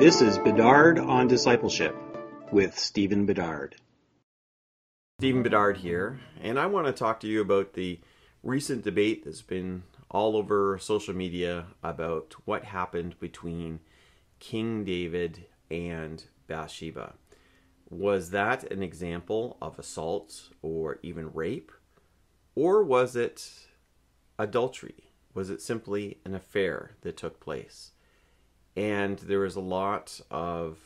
This is Bedard on Discipleship with Stephen Bedard. Stephen Bedard here, and I want to talk to you about the recent debate that's been all over social media about what happened between King David and Bathsheba. Was that an example of assault or even rape? Or was it adultery? Was it simply an affair that took place? And there was a lot of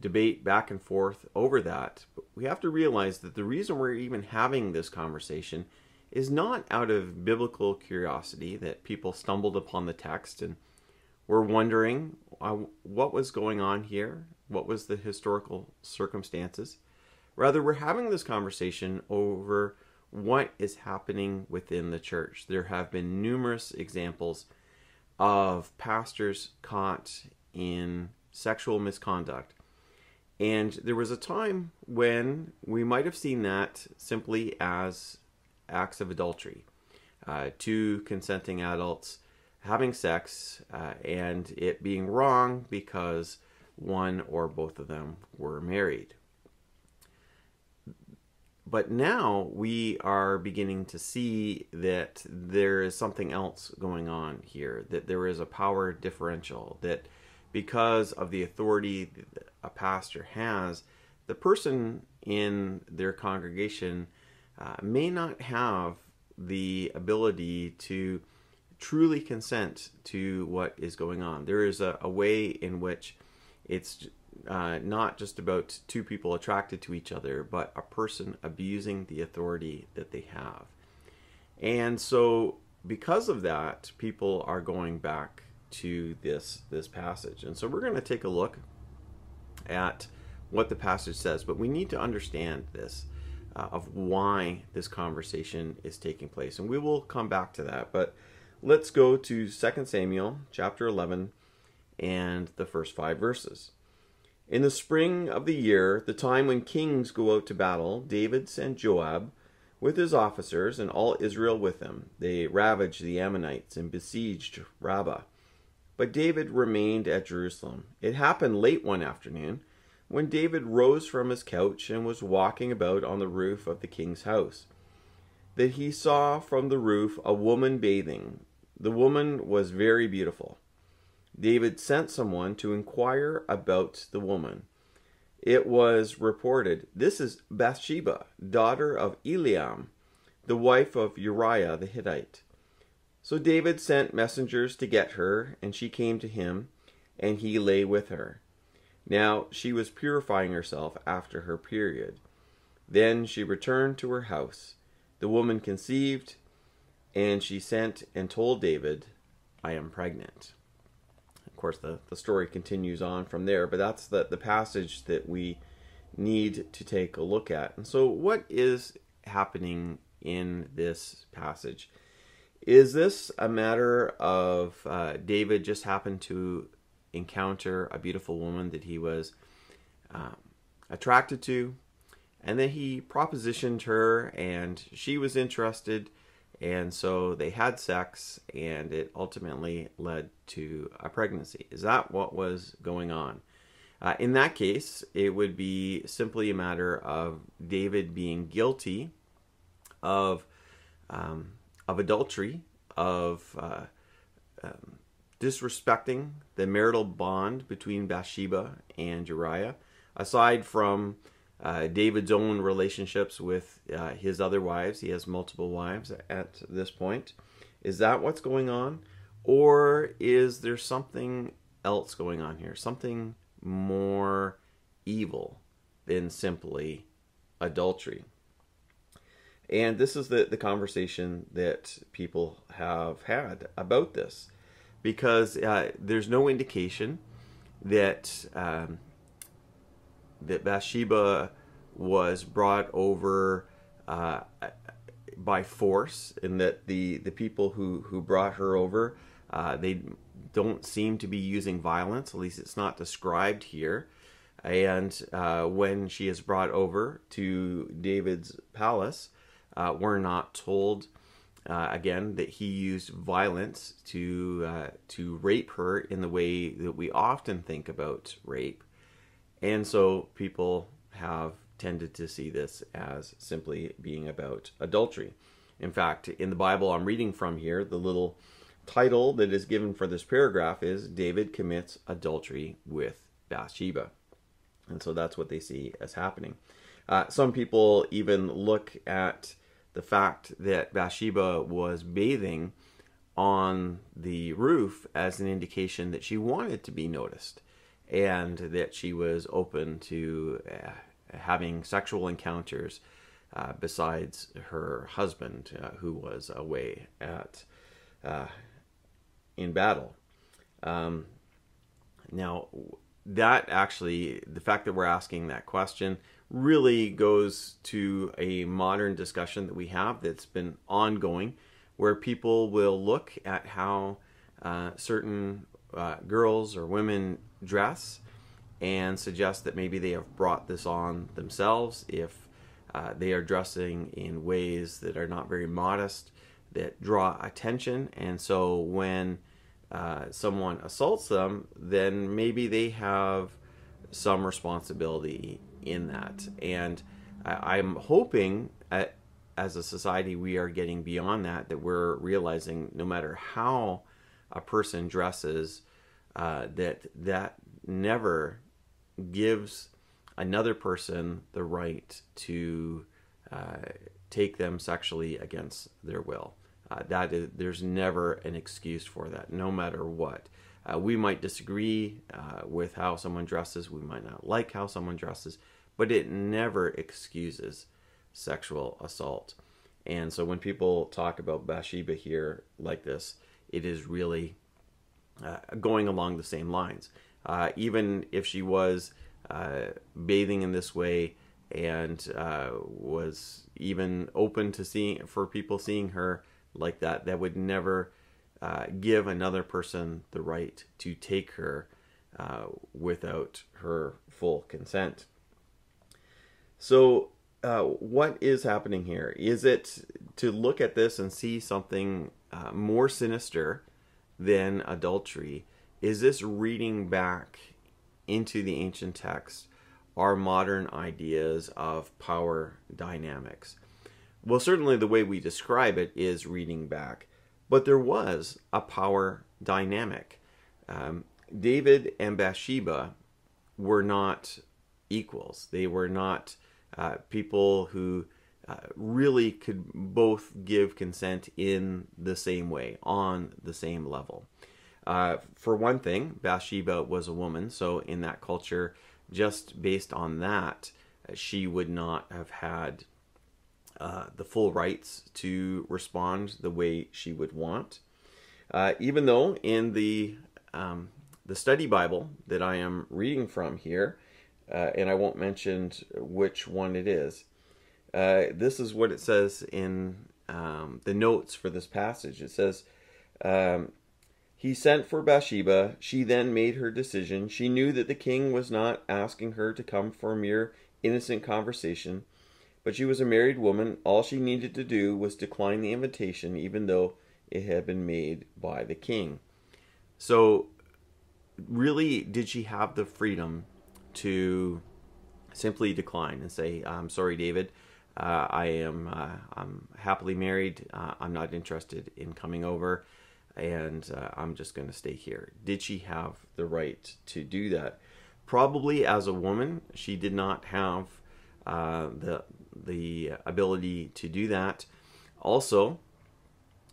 debate back and forth over that. But we have to realize that the reason we're even having this conversation is not out of biblical curiosity that people stumbled upon the text and were wondering what was going on here, what was the historical circumstances. Rather, we're having this conversation over what is happening within the church. There have been numerous examples of pastors caught in sexual misconduct. And there was a time when we might have seen that simply as acts of adultery. Uh, two consenting adults having sex uh, and it being wrong because one or both of them were married. But now we are beginning to see that there is something else going on here, that there is a power differential, that because of the authority a pastor has, the person in their congregation uh, may not have the ability to truly consent to what is going on. There is a, a way in which it's uh, not just about two people attracted to each other, but a person abusing the authority that they have. And so, because of that, people are going back to this this passage. And so, we're going to take a look at what the passage says, but we need to understand this uh, of why this conversation is taking place, and we will come back to that. But let's go to 2 Samuel chapter 11 and the first five verses. In the spring of the year, the time when kings go out to battle, David sent Joab with his officers and all Israel with him. They ravaged the Ammonites and besieged Rabbah. But David remained at Jerusalem. It happened late one afternoon when David rose from his couch and was walking about on the roof of the king's house that he saw from the roof a woman bathing. The woman was very beautiful. David sent someone to inquire about the woman. It was reported, This is Bathsheba, daughter of Eliam, the wife of Uriah the Hittite. So David sent messengers to get her, and she came to him, and he lay with her. Now she was purifying herself after her period. Then she returned to her house. The woman conceived, and she sent and told David, I am pregnant course, the, the story continues on from there, but that's the, the passage that we need to take a look at. And so, what is happening in this passage? Is this a matter of uh, David just happened to encounter a beautiful woman that he was um, attracted to, and then he propositioned her, and she was interested? And so they had sex, and it ultimately led to a pregnancy. Is that what was going on? Uh, in that case, it would be simply a matter of David being guilty of um, of adultery, of uh, um, disrespecting the marital bond between Bathsheba and Uriah. Aside from uh, David's own relationships with uh, his other wives. He has multiple wives at this point. Is that what's going on? Or is there something else going on here? Something more evil than simply adultery? And this is the, the conversation that people have had about this because uh, there's no indication that um, that Bathsheba was brought over uh, by force, and that the the people who who brought her over uh, they don't seem to be using violence. At least it's not described here. And uh, when she is brought over to David's palace, uh, we're not told uh, again, that he used violence to uh, to rape her in the way that we often think about rape, and so people have tended to see this as simply being about adultery. In fact, in the Bible I'm reading from here, the little title that is given for this paragraph is David commits adultery with Bathsheba, and so that's what they see as happening. Uh, some people even look at the fact that Bathsheba was bathing on the roof as an indication that she wanted to be noticed and that she was open to uh, having sexual encounters uh, besides her husband, uh, who was away at uh, in battle. Um, now, that actually, the fact that we're asking that question really goes to a modern discussion that we have that's been ongoing, where people will look at how uh, certain uh, girls or women dress and suggest that maybe they have brought this on themselves if uh, they are dressing in ways that are not very modest, that draw attention. And so when uh, someone assaults them, then maybe they have some responsibility in that. And I, am hoping at, as a society we are getting beyond that, that we're realizing no matter how a person dresses, uh, that that never gives another person the right to uh, take them sexually against their will. Uh, that is, there's never an excuse for that, no matter what. Uh, we might disagree uh, with how someone dresses. We might not like how someone dresses, but it never excuses sexual assault. And so when people talk about Bathsheba here like this, it is really uh, going along the same lines. Uh, even if she was uh, bathing in this way and uh, was even open to seeing for people seeing her like that, that would never uh, give another person the right to take her without her full consent. So, uh, what is happening here? Is it to look at this and see something uh, more sinister than adultery? Is this reading back into the ancient text our modern ideas of power dynamics? Well, certainly the way we describe it is reading back, but there was a power dynamic. Um, David and Bathsheba were not equals. They were not uh, people who really could both give consent in the same way, on the same level. Uh, for one thing, Bathsheba was a woman, so in that culture, just based on that, she would not have had uh, the full rights to respond the way she would want. Uh, even though in the um, the study Bible that I am reading from here, uh, and I won't mention which one it is. Uh, this is what it says in um, the notes for this passage. It says, um, He sent for Bathsheba. She then made her decision. She knew that the king was not asking her to come for a mere innocent conversation, but she was a married woman. All she needed to do was decline the invitation, even though it had been made by the king. So, really, did she have the freedom to simply decline and say, "I'm sorry, David. Uh, I am uh, I'm happily married. Uh, I'm not interested in coming over, and uh, I'm just going to stay here." Did she have the right to do that? Probably, as a woman, she did not have uh, the the ability to do that. Also,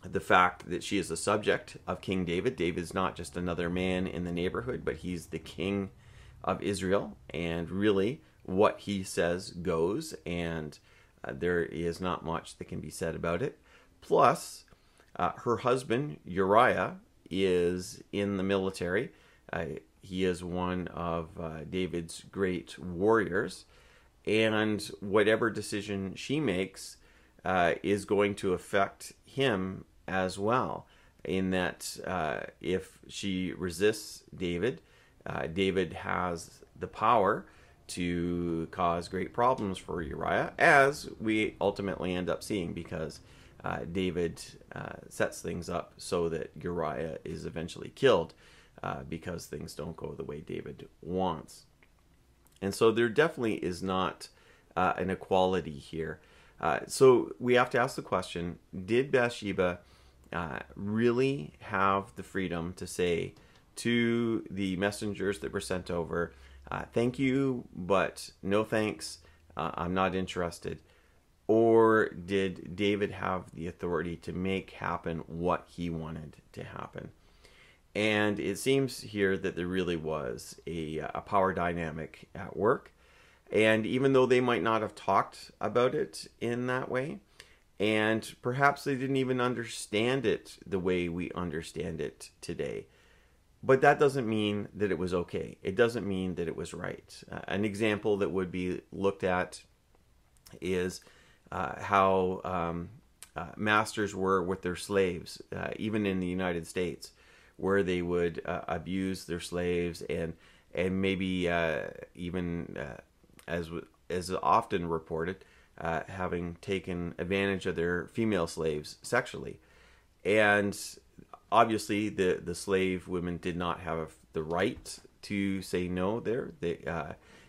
the fact that she is the subject of King David. David's not just another man in the neighborhood, but he's the king of Israel, and really what he says goes, and uh, there is not much that can be said about it. Plus, uh, her husband Uriah is in the military. Uh, he is one of uh, David's great warriors, and whatever decision she makes uh, is going to affect him as well. In that, uh, if she resists David, David has the power to cause great problems for Uriah, as we ultimately end up seeing, because uh, David uh, sets things up so that Uriah is eventually killed uh, because things don't go the way David wants. And so there definitely is not uh, an equality here. Uh, so we have to ask the question Did Bathsheba uh, really have the freedom to say to the messengers that were sent over, Thank you, but no thanks, uh, I'm not interested? Or did David have the authority to make happen what he wanted to happen? And it seems here that there really was a, a power dynamic at work. And even though they might not have talked about it in that way, and perhaps they didn't even understand it the way we understand it today. But that doesn't mean that it was okay. It doesn't mean that it was right. Uh, an example that would be looked at is uh, how um, uh, masters were with their slaves, uh, even in the United States, where they would uh, abuse their slaves and and maybe uh, even as as often reported, having taken advantage of their female slaves sexually, and obviously the the slave women did not have the right to say no there. They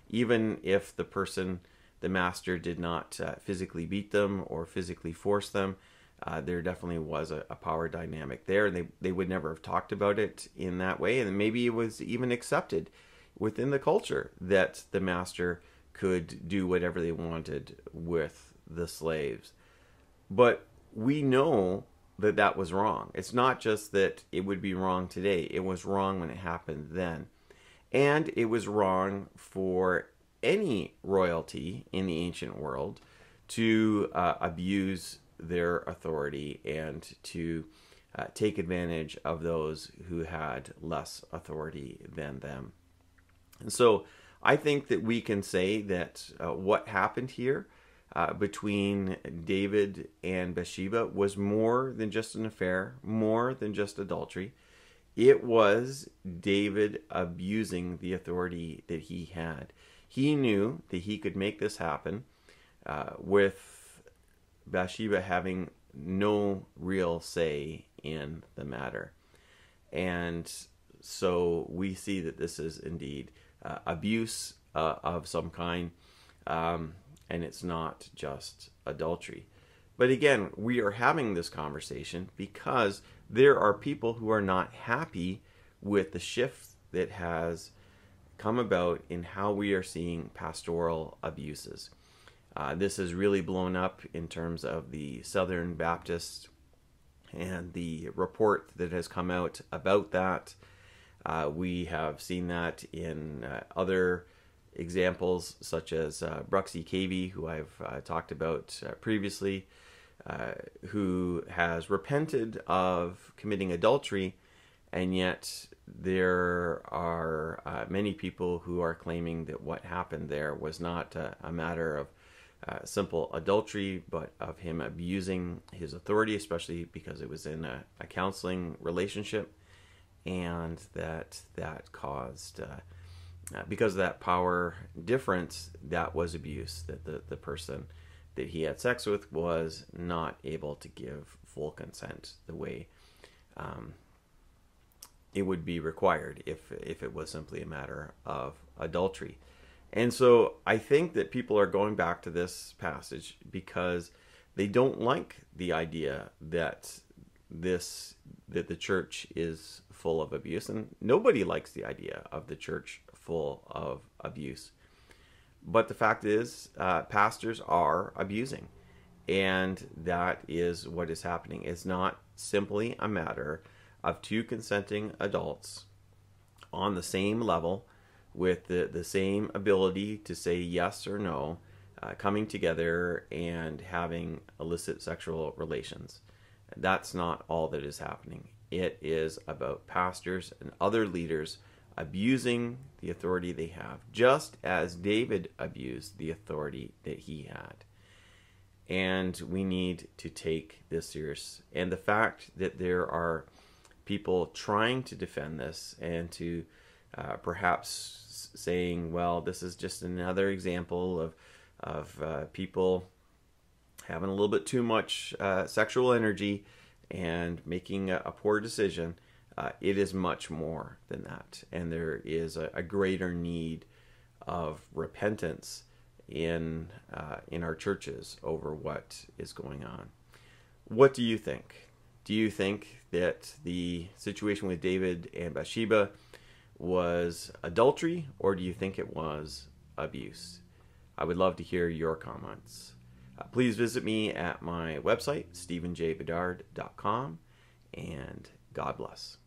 even if the person the master did not uh, physically beat them or physically force them. Uh, there definitely was a, a, power dynamic there, and they, they would never have talked about it in that way. And maybe it was even accepted within the culture that the master could do whatever they wanted with the slaves. But we know that that was wrong. It's not just that it would be wrong today, it was wrong when it happened then. And it was wrong for any royalty in the ancient world to uh, abuse their authority and to uh, take advantage of those who had less authority than them. And so I think that we can say that uh, what happened here uh, between David and Bathsheba was more than just an affair, more than just adultery. It was David abusing the authority that he had. He knew that he could make this happen uh, with Bathsheba having no real say in the matter. And so we see that this is indeed uh, abuse uh, of some kind, um, and it's not just adultery. But again, we are having this conversation because there are people who are not happy with the shift that has come about in how we are seeing pastoral abuses. Uh, this has really blown up in terms of the Southern Baptists and the report that has come out about that. Uh, we have seen that in uh, other examples, such as uh, Bruxy Cavey, who I've uh, talked about uh, previously, uh, who has repented of committing adultery and yet there are uh, many people who are claiming that what happened there was not a, a matter of uh, simple adultery, but of him abusing his authority, especially because it was in a, a counseling relationship, and that that caused, uh, uh because of that power difference, that was abuse. That the, the person that he had sex with was not able to give full consent the way um, it would be required if if it was simply a matter of adultery. And so I think that people are going back to this passage because they don't like the idea that this that the church is full of abuse and nobody likes the idea of the church full of abuse. But the fact is uh, pastors are abusing and that is what is happening. It's not simply a matter of two consenting adults on the same level with the, the same ability to say yes or no, uh, coming together and having illicit sexual relations. That's not all that is happening. It is about pastors and other leaders abusing the authority they have, just as David abused the authority that he had. And we need to take this serious. And the fact that there are people trying to defend this and to uh, perhaps saying, well, this is just another example of, of uh, people having a little bit too much uh, sexual energy and making a, a poor decision, uh, it is much more than that. And there is a, a greater need of repentance in uh, in our churches over what is going on. What do you think? Do you think that the situation with David and Bathsheba was adultery, or do you think it was abuse? I would love to hear your comments. Uh, please visit me at my website, stephenjbedard.com, and God bless.